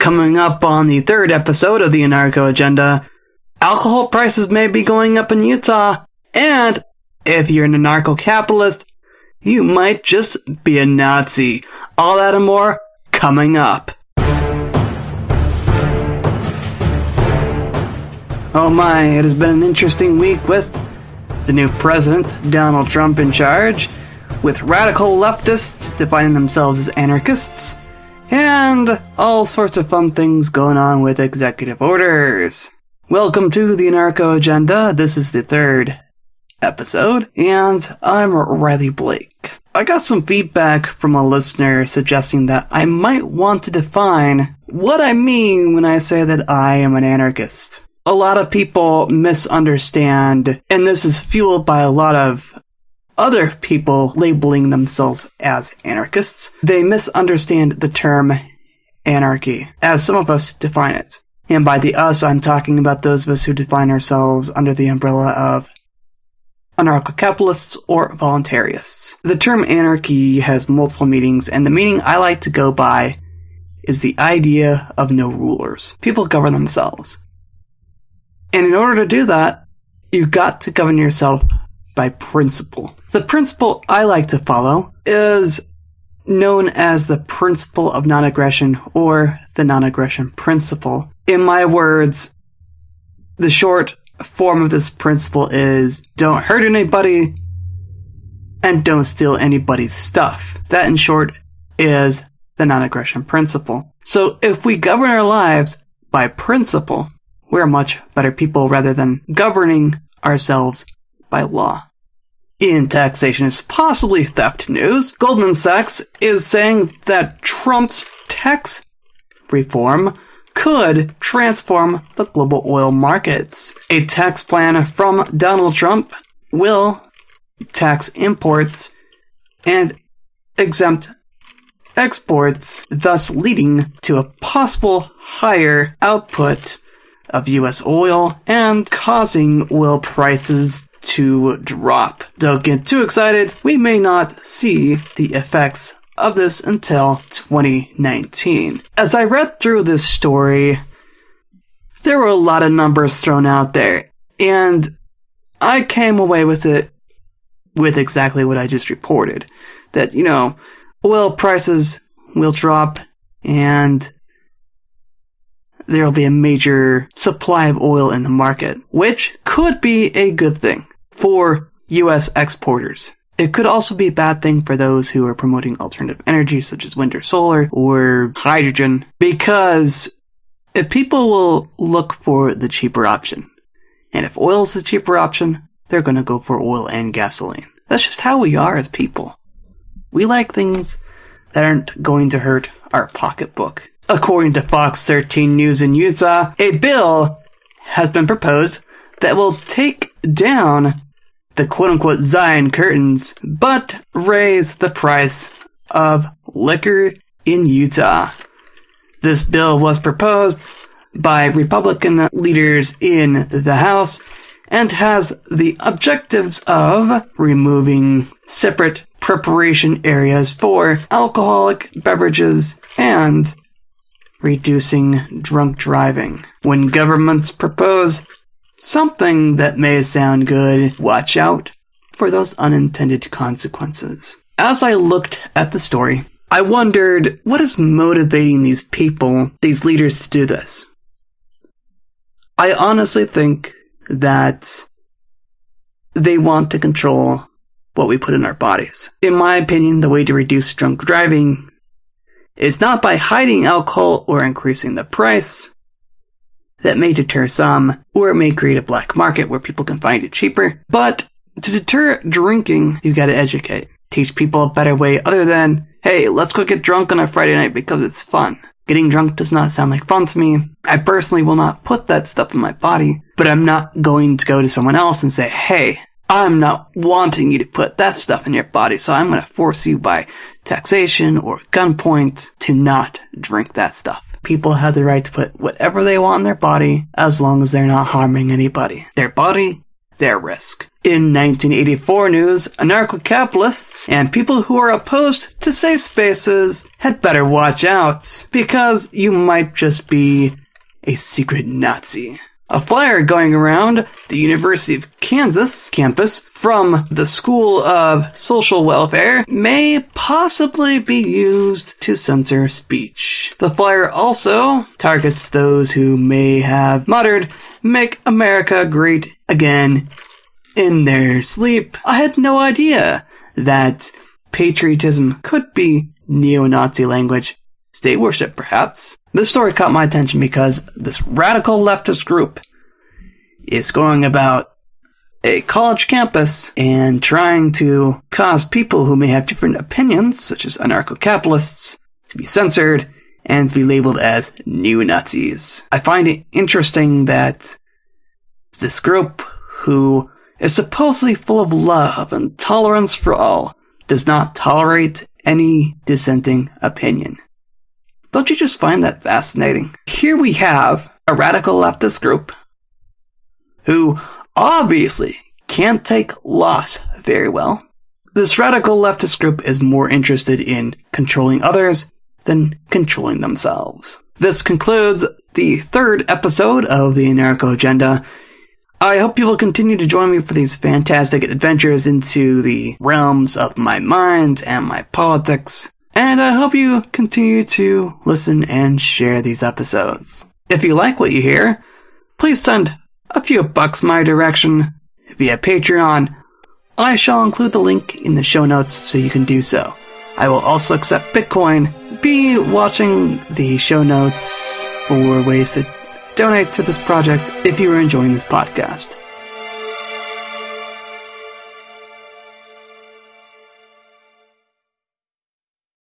Coming up on the third episode of the Anarcho Agenda, alcohol prices may be going up in Utah, and if you're an anarcho capitalist, you might just be a Nazi. All that and more coming up. Oh my, it has been an interesting week with the new president, Donald Trump, in charge, with radical leftists defining themselves as anarchists and all sorts of fun things going on with executive orders. Welcome to the Anarcho Agenda. This is the third episode, and I'm Riley Blake. I got some feedback from a listener suggesting that I might want to define what I mean when I say that I am an anarchist. A lot of people misunderstand, and this is fueled by a lot of other people labeling themselves as anarchists, they misunderstand the term anarchy, as some of us define it. And by the us, I'm talking about those of us who define ourselves under the umbrella of anarcho-capitalists or voluntarists. The term anarchy has multiple meanings, and the meaning I like to go by is the idea of no rulers. People govern themselves. And in order to do that, you've got to govern yourself by principle. The principle I like to follow is known as the principle of non-aggression or the non-aggression principle. In my words, the short form of this principle is don't hurt anybody and don't steal anybody's stuff. That in short is the non-aggression principle. So if we govern our lives by principle, we're much better people rather than governing ourselves by law. In taxation is possibly theft news, Goldman Sachs is saying that Trump's tax reform could transform the global oil markets. A tax plan from Donald Trump will tax imports and exempt exports, thus leading to a possible higher output of US oil and causing oil prices to drop. Don't get too excited, we may not see the effects of this until 2019. As I read through this story, there were a lot of numbers thrown out there, and I came away with it with exactly what I just reported. That, you know, oil prices will drop and there'll be a major supply of oil in the market, which could be a good thing for US exporters. It could also be a bad thing for those who are promoting alternative energy such as wind or solar or hydrogen because if people will look for the cheaper option. And if oil is the cheaper option, they're going to go for oil and gasoline. That's just how we are as people. We like things that aren't going to hurt our pocketbook. According to Fox 13 News in Utah, a bill has been proposed that will take down the quote unquote Zion curtains, but raise the price of liquor in Utah. This bill was proposed by Republican leaders in the House and has the objectives of removing separate preparation areas for alcoholic beverages and reducing drunk driving. When governments propose something that may sound good, watch out for those unintended consequences. As I looked at the story, I wondered what is motivating these people, these leaders to do this? I honestly think that they want to control what we put in our bodies. In my opinion, the way to reduce drunk driving is not by hiding alcohol or increasing the price. That may deter some, or it may create a black market where people can find it cheaper. But to deter drinking, you've gotta educate. Teach people a better way other than, hey, let's go get drunk on a Friday night because it's fun. Getting drunk does not sound like fun to me. I personally will not put that stuff in my body, but I'm not going to go to someone else and say, hey, I'm not wanting you to put that stuff in your body, so I'm going to force you by taxation or gunpoint to not drink that stuff. People have the right to put whatever they want in their body as long as they're not harming anybody. Their body, their risk. In 1984 news, anarcho-capitalists and people who are opposed to safe spaces had better watch out, because you might just be a secret Nazi. A flyer going around the University of Kansas campus from the School of Social Welfare may possibly be used to censor speech. The flyer also targets those who may have muttered, Make America Great Again in their sleep. I had no idea that patriotism could be neo-Nazi language. State worship, perhaps. This story caught my attention because this radical leftist group is going about a college campus and trying to cause people who may have different opinions, such as anarcho-capitalists, to be censored and to be labeled as neo-Nazis. I find it interesting that this group who is supposedly full of love and tolerance for all, does not tolerate any dissenting opinion. Don't you just find that fascinating? Here we have a radical leftist group who obviously can't take loss very well. This radical leftist group is more interested in controlling others than controlling themselves. This concludes the third episode of the Anarcho Agenda. I hope you will continue to join me for these fantastic adventures into the realms of my mind and my politics. And I hope you continue to listen and share these episodes. If you like what you hear, please send a few bucks my direction via Patreon. I shall include the link in the show notes so you can do so. I will also accept Bitcoin. Be watching the show notes for ways to donate to this project if you are enjoying this podcast.